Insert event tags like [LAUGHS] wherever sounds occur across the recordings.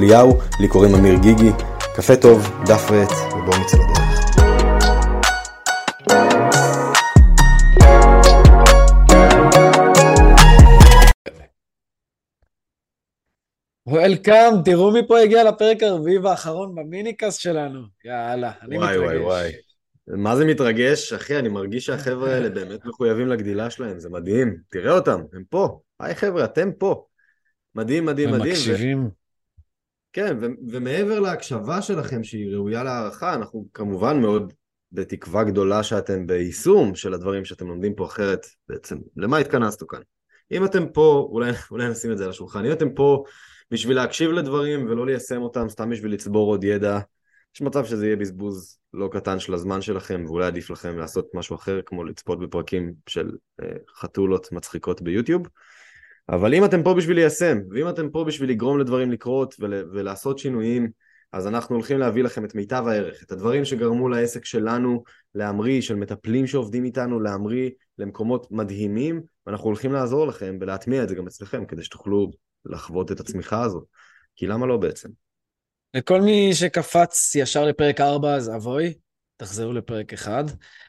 אליהו, לי קוראים אמיר גיגי. קפה טוב, דף ועט, ובואו נצא לדרך. וולקאם, תראו מי פה הגיע לפרק הרביעי והאחרון במיניקאסט שלנו. יאללה, אני וואי מתרגש. וואי וואי. מה זה מתרגש? אחי, אני מרגיש שהחבר'ה האלה באמת מחויבים לגדילה שלהם, זה מדהים. תראה אותם, הם פה. היי חבר'ה, אתם פה. מדהים, מדהים, הם מדהים. ו- מקשיבים. כן, ו- ומעבר להקשבה שלכם שהיא ראויה להערכה, אנחנו כמובן מאוד בתקווה גדולה שאתם ביישום של הדברים שאתם לומדים פה אחרת בעצם. למה התכנסנו כאן? אם אתם פה, אולי, אולי נשים את זה על השולחן, אם אתם פה בשביל להקשיב לדברים ולא ליישם אותם סתם בשביל לצבור עוד ידע, יש מצב שזה יהיה בזבוז לא קטן של הזמן שלכם, ואולי עדיף לכם לעשות משהו אחר, כמו לצפות בפרקים של אה, חתולות מצחיקות ביוטיוב. אבל אם אתם פה בשביל ליישם, ואם אתם פה בשביל לגרום לדברים לקרות ול, ולעשות שינויים, אז אנחנו הולכים להביא לכם את מיטב הערך, את הדברים שגרמו לעסק שלנו להמריא, של מטפלים שעובדים איתנו להמריא למקומות מדהימים, ואנחנו הולכים לעזור לכם ולהטמיע את זה גם אצלכם, כדי שתוכלו לחוות את הצמיחה הזאת. כי למה לא בעצם? לכל מי שקפץ ישר לפרק 4, אז אבוי, תחזרו לפרק 1.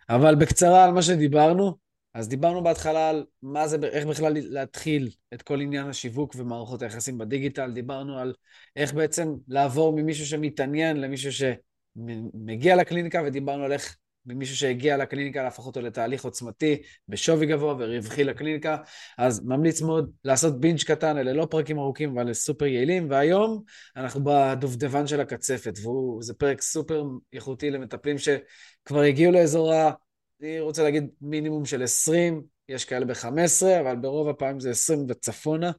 אבל בקצרה על מה שדיברנו, אז דיברנו בהתחלה על מה זה, איך בכלל להתחיל את כל עניין השיווק ומערכות היחסים בדיגיטל, דיברנו על איך בעצם לעבור ממישהו שמתעניין למישהו שמגיע לקליניקה, ודיברנו על איך ממישהו שהגיע לקליניקה להפוך אותו לתהליך עוצמתי, בשווי גבוה ורווחי לקליניקה. אז ממליץ מאוד לעשות בינג' קטן, אלה לא פרקים ארוכים, אבל סופר יעילים. והיום אנחנו בדובדבן של הקצפת, וזה פרק סופר איכותי למטפלים שכבר הגיעו לאזור ה... אני רוצה להגיד מינימום של 20, יש כאלה ב-15, אבל ברוב הפעמים זה 20 וצפונה,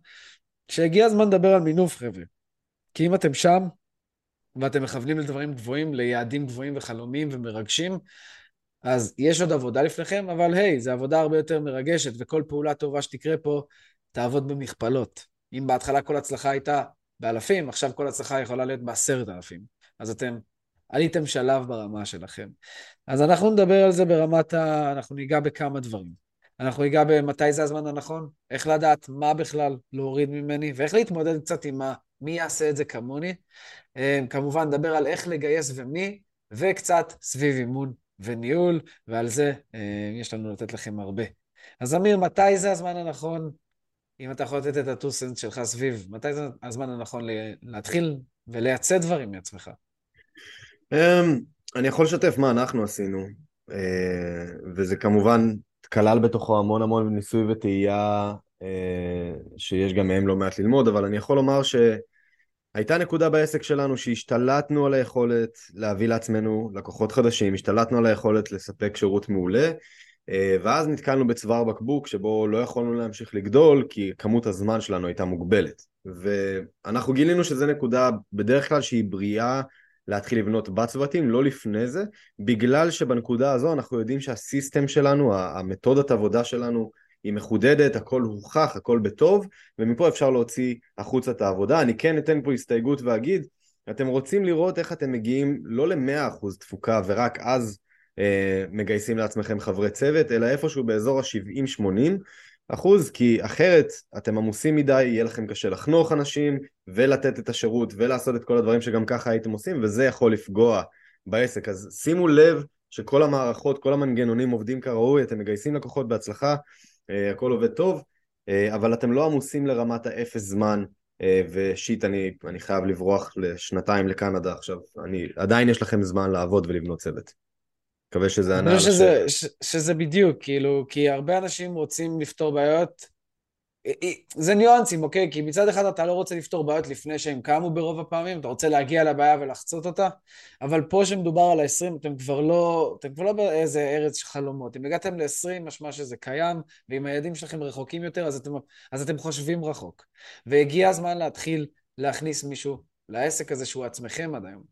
שהגיע הזמן לדבר על מינוף, חבר'ה. כי אם אתם שם, ואתם מכוונים לדברים גבוהים, ליעדים גבוהים וחלומיים ומרגשים, אז יש עוד עבודה לפניכם, אבל היי, זו עבודה הרבה יותר מרגשת, וכל פעולה טובה שתקרה פה, תעבוד במכפלות. אם בהתחלה כל הצלחה הייתה באלפים, עכשיו כל הצלחה יכולה להיות בעשרת אלפים. אז אתם עליתם שלב ברמה שלכם. אז אנחנו נדבר על זה ברמת ה... אנחנו ניגע בכמה דברים. אנחנו ניגע במתי זה הזמן הנכון, איך לדעת מה בכלל להוריד ממני, ואיך להתמודד קצת עם מה, מי יעשה את זה כמוני. אמ, כמובן, נדבר על איך לגייס ומי, וקצת סביב אימון וניהול, ועל זה אמ, יש לנו לתת לכם הרבה. אז אמיר, מתי זה הזמן הנכון, אם אתה יכול לתת את הטו-סנט שלך סביב, מתי זה הזמן הנכון להתחיל ולייצא דברים מעצמך? אמ, אני יכול לשתף מה אנחנו עשינו, אה, וזה כמובן כלל בתוכו המון המון ניסוי וטעייה, אה, שיש גם מהם לא מעט ללמוד, אבל אני יכול לומר שהייתה נקודה בעסק שלנו שהשתלטנו על היכולת להביא לעצמנו לקוחות חדשים, השתלטנו על היכולת לספק שירות מעולה, אה, ואז נתקלנו בצוואר בקבוק שבו לא יכולנו להמשיך לגדול כי כמות הזמן שלנו הייתה מוגבלת. ואנחנו גילינו שזו נקודה בדרך כלל שהיא בריאה להתחיל לבנות בצוותים, לא לפני זה, בגלל שבנקודה הזו אנחנו יודעים שהסיסטם שלנו, המתודת עבודה שלנו היא מחודדת, הכל הוכח, הכל בטוב, ומפה אפשר להוציא החוצה את העבודה. אני כן אתן פה הסתייגות ואגיד, אתם רוצים לראות איך אתם מגיעים לא ל-100% תפוקה ורק אז אה, מגייסים לעצמכם חברי צוות, אלא איפשהו באזור ה-70-80 אחוז, כי אחרת אתם עמוסים מדי, יהיה לכם קשה לחנוך אנשים ולתת את השירות ולעשות את כל הדברים שגם ככה הייתם עושים, וזה יכול לפגוע בעסק. אז שימו לב שכל המערכות, כל המנגנונים עובדים כראוי, אתם מגייסים לקוחות בהצלחה, אה, הכל עובד טוב, אה, אבל אתם לא עמוסים לרמת האפס זמן, אה, ושיט, אני, אני חייב לברוח לשנתיים לקנדה עכשיו, אני, עדיין יש לכם זמן לעבוד ולבנות צוות. מקווה שזה ענה על השאלה. ש- שזה בדיוק, כאילו, כי הרבה אנשים רוצים לפתור בעיות. זה ניואנסים, אוקיי? כי מצד אחד אתה לא רוצה לפתור בעיות לפני שהם קמו ברוב הפעמים, אתה רוצה להגיע לבעיה ולחצות אותה, אבל פה שמדובר על ה-20, אתם כבר לא, אתם כבר לא באיזה ארץ של חלומות. אם הגעתם ל-20, משמע שזה קיים, ואם היעדים שלכם רחוקים יותר, אז אתם, אז אתם חושבים רחוק. והגיע הזמן להתחיל להכניס מישהו לעסק הזה שהוא עצמכם עד היום.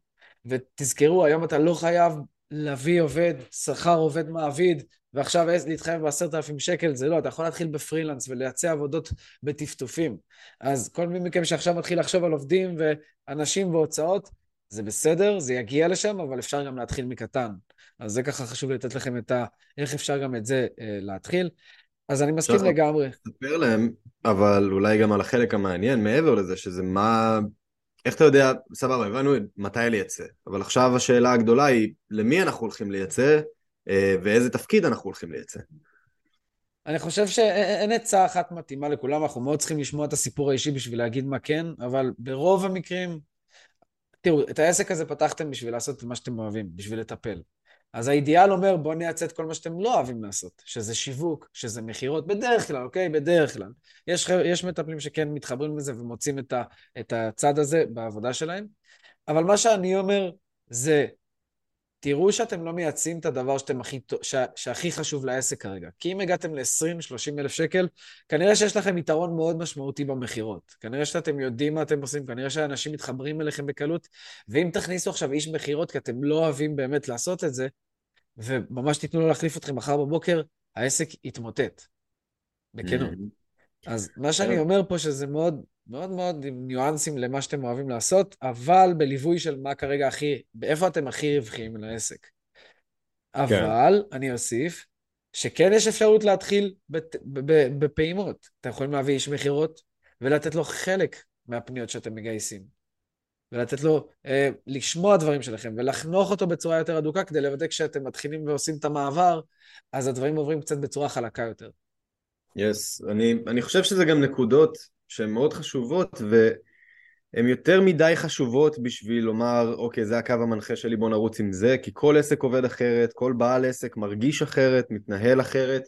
ותזכרו, היום אתה לא חייב להביא עובד, שכר עובד מעביד, ועכשיו להתחייב בעשרת אלפים שקל, זה לא, אתה יכול להתחיל בפרילנס ולייצא עבודות בטפטופים. אז כל מי מכם שעכשיו מתחיל לחשוב על עובדים ואנשים והוצאות, זה בסדר, זה יגיע לשם, אבל אפשר גם להתחיל מקטן. אז זה ככה חשוב לתת לכם את ה... איך אפשר גם את זה אה, להתחיל. אז אני מסכים לגמרי. תספר להם, אבל אולי גם על החלק המעניין מעבר לזה, שזה מה... איך אתה יודע, סבבה, הבנו מתי לייצא, אבל עכשיו השאלה הגדולה היא, למי אנחנו הולכים לייצא, אה, ואיזה תפקיד אנחנו הולכים לייצא. אני חושב שאין עצה אחת מתאימה לכולם, אנחנו מאוד צריכים לשמוע את הסיפור האישי בשביל להגיד מה כן, אבל ברוב המקרים, תראו, את העסק הזה פתחתם בשביל לעשות את מה שאתם אוהבים, בשביל לטפל. אז האידיאל אומר, בואו נייצא את כל מה שאתם לא אוהבים לעשות, שזה שיווק, שזה מכירות, בדרך כלל, אוקיי? בדרך כלל. יש, יש מטפלים שכן מתחברים לזה ומוצאים את, ה, את הצד הזה בעבודה שלהם, אבל מה שאני אומר זה, תראו שאתם לא מייצאים את הדבר שאתם הכי, ש, שהכי חשוב לעסק כרגע. כי אם הגעתם ל-20-30 אלף שקל, כנראה שיש לכם יתרון מאוד משמעותי במכירות. כנראה שאתם יודעים מה אתם עושים, כנראה שאנשים מתחברים אליכם בקלות, ואם תכניסו עכשיו איש מכירות כי אתם לא אוהבים באמת לעשות את זה, וממש תיתנו לו להחליף אתכם מחר בבוקר, העסק יתמוטט. בכנות. Mm-hmm. אז מה שאני אומר פה שזה מאוד מאוד מאוד עם ניואנסים למה שאתם אוהבים לעשות, אבל בליווי של מה כרגע הכי, באיפה אתם הכי רווחיים לעסק. כן. אבל, כן. אני אוסיף, שכן יש אפשרות להתחיל בפעימות. אתם יכולים להביא איש מכירות ולתת לו חלק מהפניות שאתם מגייסים. ולתת לו אה, לשמוע דברים שלכם ולחנוך אותו בצורה יותר אדוקה כדי לוודא כשאתם מתחילים ועושים את המעבר, אז הדברים עוברים קצת בצורה חלקה יותר. יס, yes. אני, אני חושב שזה גם נקודות שהן מאוד חשובות והן יותר מדי חשובות בשביל לומר אוקיי זה הקו המנחה שלי בוא נרוץ עם זה כי כל עסק עובד אחרת, כל בעל עסק מרגיש אחרת, מתנהל אחרת.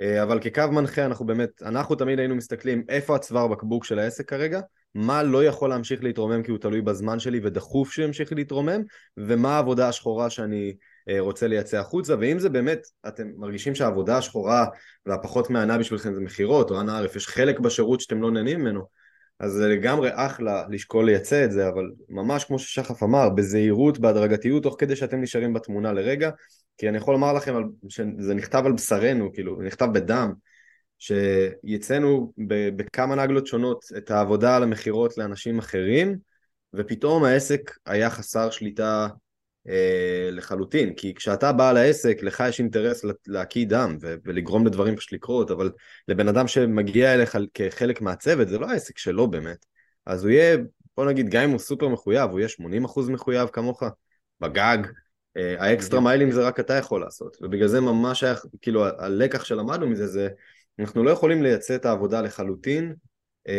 אה, אבל כקו מנחה אנחנו באמת, אנחנו תמיד היינו מסתכלים איפה הצוואר בקבוק של העסק כרגע מה לא יכול להמשיך להתרומם כי הוא תלוי בזמן שלי ודחוף שימשיך להתרומם ומה העבודה השחורה שאני רוצה לייצא החוצה, ואם זה באמת, אתם מרגישים שהעבודה השחורה והפחות מהנה בשבילכם זה מכירות, או אנא ערף, יש חלק בשירות שאתם לא נהנים ממנו, אז זה לגמרי אחלה לשקול לייצא את זה, אבל ממש כמו ששחף אמר, בזהירות, בהדרגתיות, תוך כדי שאתם נשארים בתמונה לרגע, כי אני יכול לומר לכם שזה נכתב על בשרנו, כאילו, זה נכתב בדם, שיצאנו בכמה נגלות שונות את העבודה על המכירות לאנשים אחרים, ופתאום העסק היה חסר שליטה אה, לחלוטין, כי כשאתה בעל העסק, לך יש אינטרס להקיא דם ולגרום לדברים פשוט לקרות, אבל לבן אדם שמגיע אליך כחלק מהצוות, זה לא העסק שלו באמת. אז הוא יהיה, בוא נגיד, גם אם הוא סופר מחויב, הוא יהיה 80% מחויב כמוך, בגג. אה, האקסטרה מיילים זה רק אתה יכול לעשות, ובגלל זה ממש היה, כאילו, הלקח שלמדנו מזה זה, אנחנו לא יכולים לייצא את העבודה לחלוטין, אה,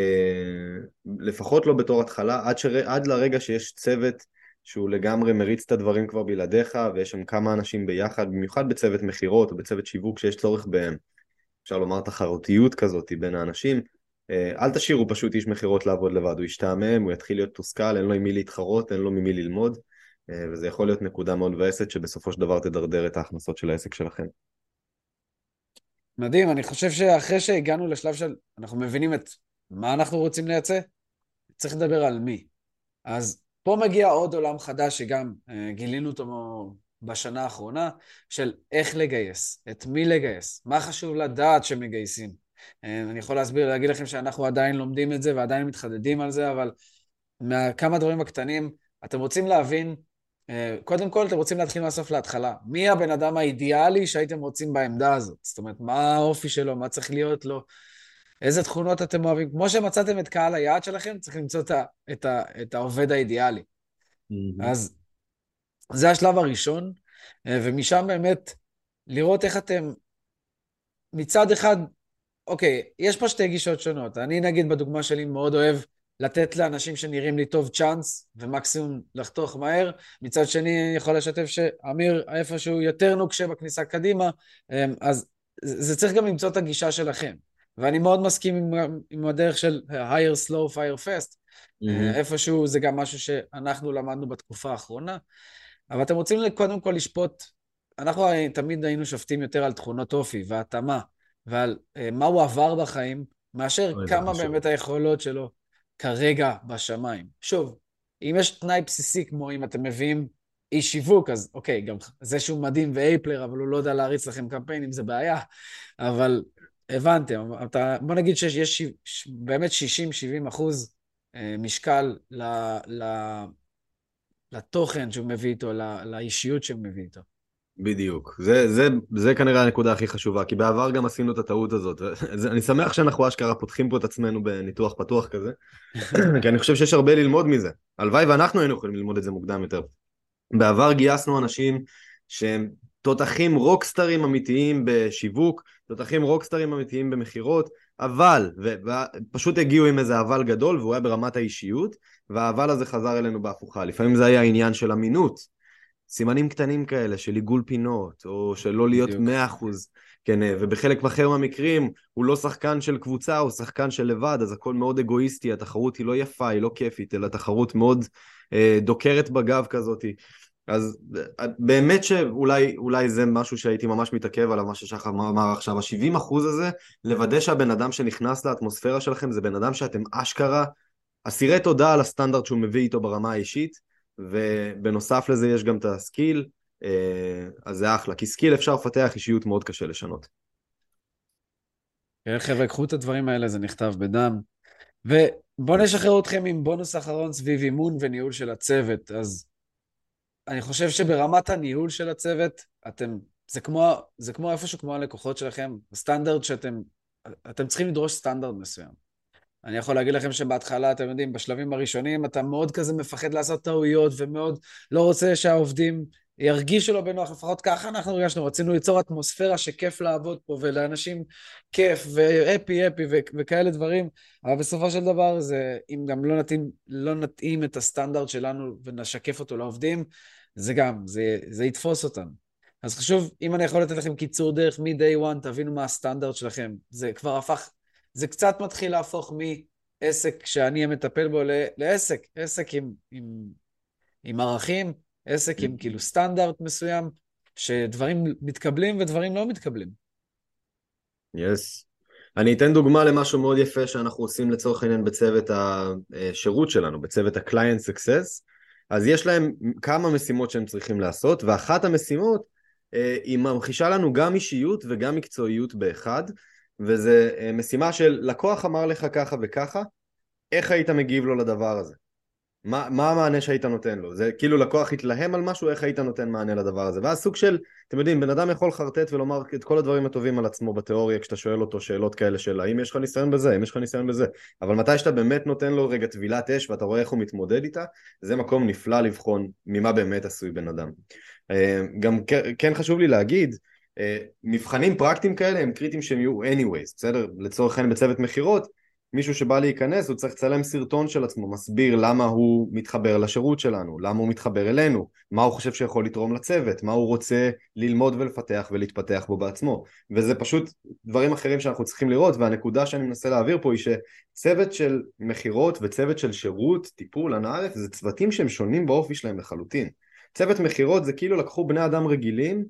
לפחות לא בתור התחלה, עד, שר... עד לרגע שיש צוות שהוא לגמרי מריץ את הדברים כבר בלעדיך, ויש שם כמה אנשים ביחד, במיוחד בצוות מכירות או בצוות שיווק שיש צורך בהם, אפשר לומר תחרותיות כזאת בין האנשים. אה, אל תשאירו פשוט איש מכירות לעבוד לבד, הוא ישתעמם, הוא יתחיל להיות תוסכל, אין לו עם מי להתחרות, אין לו ממי ללמוד, אה, וזה יכול להיות נקודה מאוד מבאסת שבסופו של דבר תדרדר את ההכנסות של העסק שלכם. מדהים, אני חושב שאחרי שהגענו לשלב של, אנחנו מבינים את מה אנחנו רוצים לייצא, צריך לדבר על מי. אז פה מגיע עוד עולם חדש שגם אה, גילינו אותו בשנה האחרונה, של איך לגייס, את מי לגייס, מה חשוב לדעת שמגייסים. אה, אני יכול להסביר, להגיד לכם שאנחנו עדיין לומדים את זה ועדיין מתחדדים על זה, אבל מכמה דברים הקטנים, אתם רוצים להבין, אה, קודם כל אתם רוצים להתחיל מהסוף להתחלה. מי הבן אדם האידיאלי שהייתם רוצים בעמדה הזאת? זאת אומרת, מה האופי שלו, מה צריך להיות לו, איזה תכונות אתם אוהבים. כמו שמצאתם את קהל היעד שלכם, צריך למצוא את, ה, את, ה, את העובד האידיאלי. Mm-hmm. אז זה השלב הראשון, אה, ומשם באמת לראות איך אתם, מצד אחד, אוקיי, יש פה שתי גישות שונות. אני נגיד בדוגמה שלי מאוד אוהב לתת לאנשים שנראים לי טוב צ'אנס, ומקסימום לחתוך מהר. מצד שני, אני יכול לשתף שאמיר איפשהו יותר נוקשה בכניסה קדימה, אה, אז זה צריך גם למצוא את הגישה שלכם. ואני מאוד מסכים עם, עם הדרך של higher slow fire fast. Mm-hmm. איפשהו זה גם משהו שאנחנו למדנו בתקופה האחרונה. אבל אתם רוצים קודם כל לשפוט, אנחנו תמיד היינו שופטים יותר על תכונות אופי והתאמה, ועל uh, מה הוא עבר בחיים, מאשר כמה באמת היכולות שלו כרגע בשמיים. שוב, אם יש תנאי בסיסי, כמו אם אתם מביאים איש שיווק, אז אוקיי, גם זה שהוא מדהים ואייפלר, אבל הוא לא יודע להריץ לכם קמפיינים, זה בעיה. אבל הבנתם, אתה, בוא נגיד שיש ש, באמת 60-70 אחוז אה, משקל ל, ל, לתוכן שהוא מביא איתו, ל, לאישיות שהוא מביא איתו. בדיוק. זה, זה, זה כנראה הנקודה הכי חשובה, כי בעבר גם עשינו את הטעות הזאת. [LAUGHS] אני שמח שאנחנו אשכרה פותחים פה את עצמנו בניתוח פתוח כזה, [LAUGHS] כי אני חושב שיש הרבה ללמוד מזה. הלוואי ואנחנו היינו יכולים ללמוד את זה מוקדם יותר. בעבר גייסנו אנשים שהם תותחים רוקסטרים אמיתיים בשיווק, תותחים רוקסטרים אמיתיים במכירות, אבל, ופשוט הגיעו עם איזה אבל גדול והוא היה ברמת האישיות, והאבל הזה חזר אלינו בהפוכה. לפעמים זה היה עניין של אמינות, סימנים קטנים כאלה של עיגול פינות, או של לא להיות מאה אחוז, כן, ובחלק אחר מהמקרים הוא לא שחקן של קבוצה, הוא שחקן של לבד, אז הכל מאוד אגואיסטי, התחרות היא לא יפה, היא לא כיפית, אלא תחרות מאוד אה, דוקרת בגב כזאתי. אז אה, באמת שאולי זה משהו שהייתי ממש מתעכב עליו, מה ששחר אמר עכשיו, ה-70 אחוז הזה, לוודא שהבן אדם שנכנס לאטמוספירה שלכם זה בן אדם שאתם אשכרה אסירי תודה על הסטנדרט שהוא מביא איתו ברמה האישית, ובנוסף לזה יש גם את ה skill, אה, אז זה אחלה, כי skill אפשר לפתח אישיות מאוד קשה לשנות. כן, חבר'ה, קחו את הדברים האלה, זה נכתב בדם. ובואו נשחרר אתכם עם בונוס אחרון סביב אימון וניהול של הצוות. אז אני חושב שברמת הניהול של הצוות, אתם, זה כמו, זה כמו איפשהו כמו הלקוחות שלכם, הסטנדרט שאתם, אתם צריכים לדרוש סטנדרט מסוים. אני יכול להגיד לכם שבהתחלה, אתם יודעים, בשלבים הראשונים אתה מאוד כזה מפחד לעשות טעויות ומאוד לא רוצה שהעובדים ירגישו לו בנוח, לפחות ככה אנחנו הרגשנו, רצינו ליצור אטמוספירה שכיף לעבוד פה ולאנשים כיף והפי הפי וכאלה דברים, אבל בסופו של דבר זה, אם גם לא נתאים, לא נתאים את הסטנדרט שלנו ונשקף אותו לעובדים, זה גם, זה, זה יתפוס אותם. אז חשוב, אם אני יכול לתת לכם קיצור דרך מ-day one, תבינו מה הסטנדרט שלכם. זה כבר הפך זה קצת מתחיל להפוך מעסק שאני מטפל בו לעסק, עסק עם, עם, עם ערכים, עסק עם כאילו סטנדרט מסוים, שדברים מתקבלים ודברים לא מתקבלים. יס. Yes. אני אתן דוגמה למשהו מאוד יפה שאנחנו עושים לצורך העניין בצוות השירות שלנו, בצוות ה-client success. אז יש להם כמה משימות שהם צריכים לעשות, ואחת המשימות אה, היא ממחישה לנו גם אישיות וגם מקצועיות באחד. וזה אה, משימה של לקוח אמר לך ככה וככה, איך היית מגיב לו לדבר הזה? מה, מה המענה שהיית נותן לו? זה כאילו לקוח התלהם על משהו, איך היית נותן מענה לדבר הזה? ואז סוג של, אתם יודעים, בן אדם יכול לחרטט ולומר את כל הדברים הטובים על עצמו בתיאוריה כשאתה שואל אותו שאלות כאלה של האם יש לך ניסיון בזה, האם יש לך ניסיון בזה, אבל מתי שאתה באמת נותן לו רגע טבילת אש ואתה רואה איך הוא מתמודד איתה, זה מקום נפלא לבחון ממה באמת עשוי בן אדם. אה, גם כן חשוב לי להגיד, אה, מבחנים פרקטיים כאלה הם קריטיים שהם יהיו anyways, בסדר? לצורך העניין בצוות מכירות, מישהו שבא להיכנס הוא צריך לצלם סרטון של עצמו, מסביר למה הוא מתחבר לשירות שלנו, למה הוא מתחבר אלינו, מה הוא חושב שיכול לתרום לצוות, מה הוא רוצה ללמוד ולפתח ולהתפתח בו בעצמו, וזה פשוט דברים אחרים שאנחנו צריכים לראות, והנקודה שאני מנסה להעביר פה היא שצוות של מכירות וצוות של שירות, טיפול, הנאה, זה צוותים שהם שונים באופי שלהם לחלוטין. צוות מכירות זה כאילו לקחו בני אדם רגילים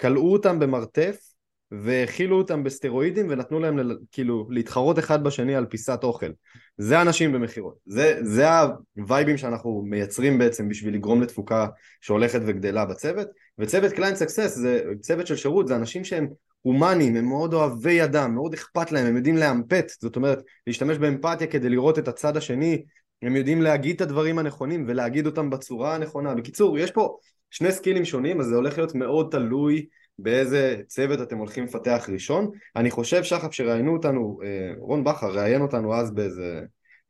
כלאו אותם במרתף והאכילו אותם בסטרואידים ונתנו להם כאילו להתחרות אחד בשני על פיסת אוכל. זה אנשים במכירות. זה, זה הווייבים שאנחנו מייצרים בעצם בשביל לגרום לתפוקה שהולכת וגדלה בצוות. וצוות client success זה צוות של שירות, זה אנשים שהם הומניים, הם מאוד אוהבי אדם, מאוד אכפת להם, הם יודעים לאמפט, זאת אומרת להשתמש באמפתיה כדי לראות את הצד השני, הם יודעים להגיד את הדברים הנכונים ולהגיד אותם בצורה הנכונה. בקיצור, יש פה שני סקילים שונים, אז זה הולך להיות מאוד תלוי באיזה צוות אתם הולכים לפתח ראשון. אני חושב, שחף, שראיינו אותנו, אה, רון בכר ראיין אותנו אז באיזה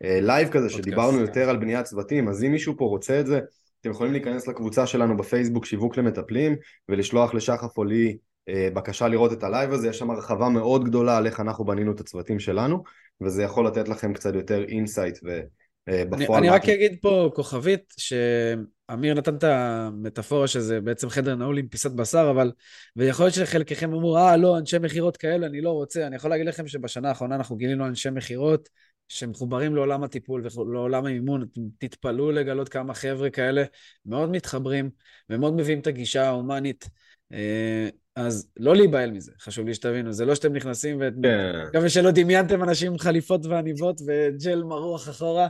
live אה, כזה, שדיברנו יותר על בניית צוותים, אז אם מישהו פה רוצה את זה, אתם יכולים להיכנס לקבוצה שלנו בפייסבוק שיווק למטפלים, ולשלוח לשחף או לי אה, בקשה לראות את ה live הזה, יש שם הרחבה מאוד גדולה על איך אנחנו בנינו את הצוותים שלנו, וזה יכול לתת לכם קצת יותר insight ובפועל... אני, אני רק אגיד פה כוכבית, ש... אמיר נתן את המטאפורה שזה בעצם חדר נעול עם פיסת בשר, אבל... ויכול להיות שחלקכם אמרו, אה, לא, אנשי מכירות כאלה, אני לא רוצה. אני יכול להגיד לכם שבשנה האחרונה אנחנו גילינו אנשי מכירות שמחוברים לעולם הטיפול ולעולם האימון. אתם תתפלאו לגלות כמה חבר'ה כאלה מאוד מתחברים ומאוד מביאים את הגישה ההומנית אז לא להיבהל מזה, חשוב לי שתבינו, זה לא שאתם נכנסים ו... כן. מקווה שלא דמיינתם אנשים עם חליפות ועניבות וג'ל מרוח אחורה,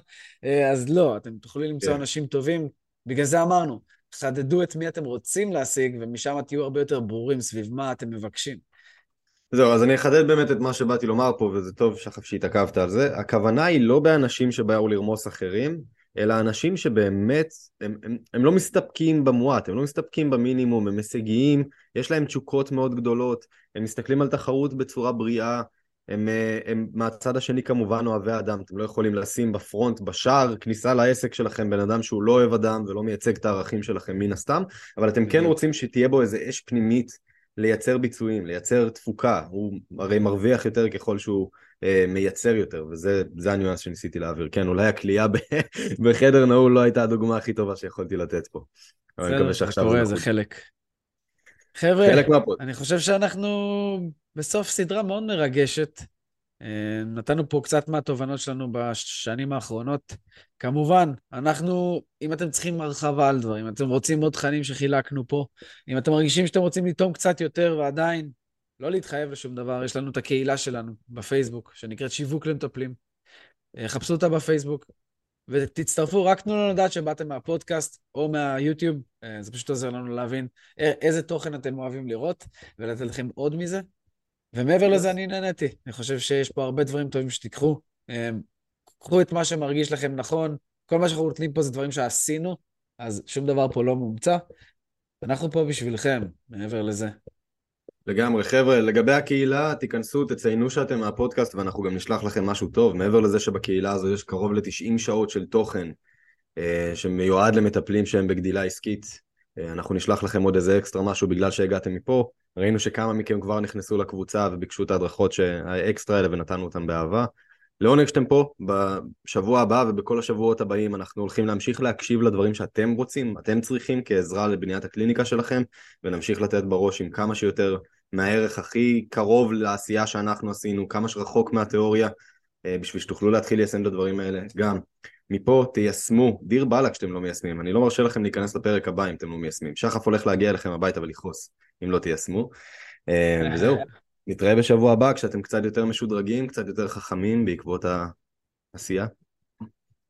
אז לא, אתם תוכלו למצוא כן. אנשים טובים. בגלל זה אמרנו, חדדו את מי אתם רוצים להשיג, ומשם תהיו הרבה יותר ברורים סביב מה אתם מבקשים. זהו, אז אני אחדד באמת את מה שבאתי לומר פה, וזה טוב שחף שהתעכבת על זה. הכוונה היא לא באנשים שבאו לרמוס אחרים, אלא אנשים שבאמת, הם, הם, הם לא מסתפקים במועט, הם לא מסתפקים במינימום, הם הישגיים, יש להם תשוקות מאוד גדולות, הם מסתכלים על תחרות בצורה בריאה, הם, אה, הם מהצד השני כמובן אוהבי אדם, אתם לא יכולים לשים בפרונט, בשער, כניסה לעסק שלכם בן אדם שהוא לא אוהב אדם ולא מייצג את הערכים שלכם מן הסתם, אבל אתם כן רוצים שתהיה בו איזה אש פנימית לייצר ביצועים, לייצר תפוקה, הוא הרי מרוויח יותר ככל שהוא מייצר יותר, וזה הניואנס שניסיתי להעביר. כן, אולי הכלייה [LAUGHS] בחדר נעול לא הייתה הדוגמה הכי טובה שיכולתי לתת פה. בסדר, זה קורה, זה חלק. חבר'ה, אני חושב שאנחנו בסוף סדרה מאוד מרגשת. אה, נתנו פה קצת מהתובנות שלנו בשנים האחרונות. כמובן, אנחנו, אם אתם צריכים הרחבה על דברים, אם אתם רוצים עוד תכנים שחילקנו פה, אם אתם מרגישים שאתם רוצים לטעום קצת יותר ועדיין לא להתחייב לשום דבר, יש לנו את הקהילה שלנו בפייסבוק, שנקראת שיווק למטפלים. אה, חפשו אותה בפייסבוק, ותצטרפו, רק תנו לנו לדעת שבאתם מהפודקאסט או מהיוטיוב, אה, זה פשוט עוזר לנו להבין איזה תוכן אתם אוהבים לראות, ולתת לכם עוד מזה. ומעבר לזה אני נהניתי, אני חושב שיש פה הרבה דברים טובים שתיקחו. אה, קחו את מה שמרגיש לכם נכון, כל מה שאנחנו נותנים פה זה דברים שעשינו, אז שום דבר פה לא מומצא. אנחנו פה בשבילכם, מעבר לזה. לגמרי, חבר'ה, לגבי הקהילה, תיכנסו, תציינו שאתם מהפודקאסט ואנחנו גם נשלח לכם משהו טוב. מעבר לזה שבקהילה הזו יש קרוב ל-90 שעות של תוכן אה, שמיועד למטפלים שהם בגדילה עסקית. אה, אנחנו נשלח לכם עוד איזה אקסטרה משהו בגלל שהגעתם מפה. ראינו שכמה מכם כבר נכנסו לקבוצה וביקשו את ההדרכות האקסטרה האלה ונתנו אותן באהבה. לעונג שאתם פה, בשבוע הבא ובכל השבועות הבאים אנחנו הולכים להמשיך להקשיב לדברים שאתם רוצים, אתם צריכים כעזרה לבניית הקליניקה שלכם, ונמשיך לתת בראש עם כמה שיותר מהערך הכי קרוב לעשייה שאנחנו עשינו, כמה שרחוק מהתיאוריה, אה, בשביל שתוכלו להתחיל ליישם את הדברים האלה. גם מפה תיישמו, דיר באלק שאתם לא מיישמים, אני לא מרשה לכם להיכנס לפרק הבא אם אתם לא מיישמים. שחף הולך להגיע אליכם הביתה ולכעוס אם לא תיישמו. אה, וזהו, נתראה בשבוע הבא כשאתם קצת יותר משודרגים, קצת יותר חכמים בעקבות העשייה.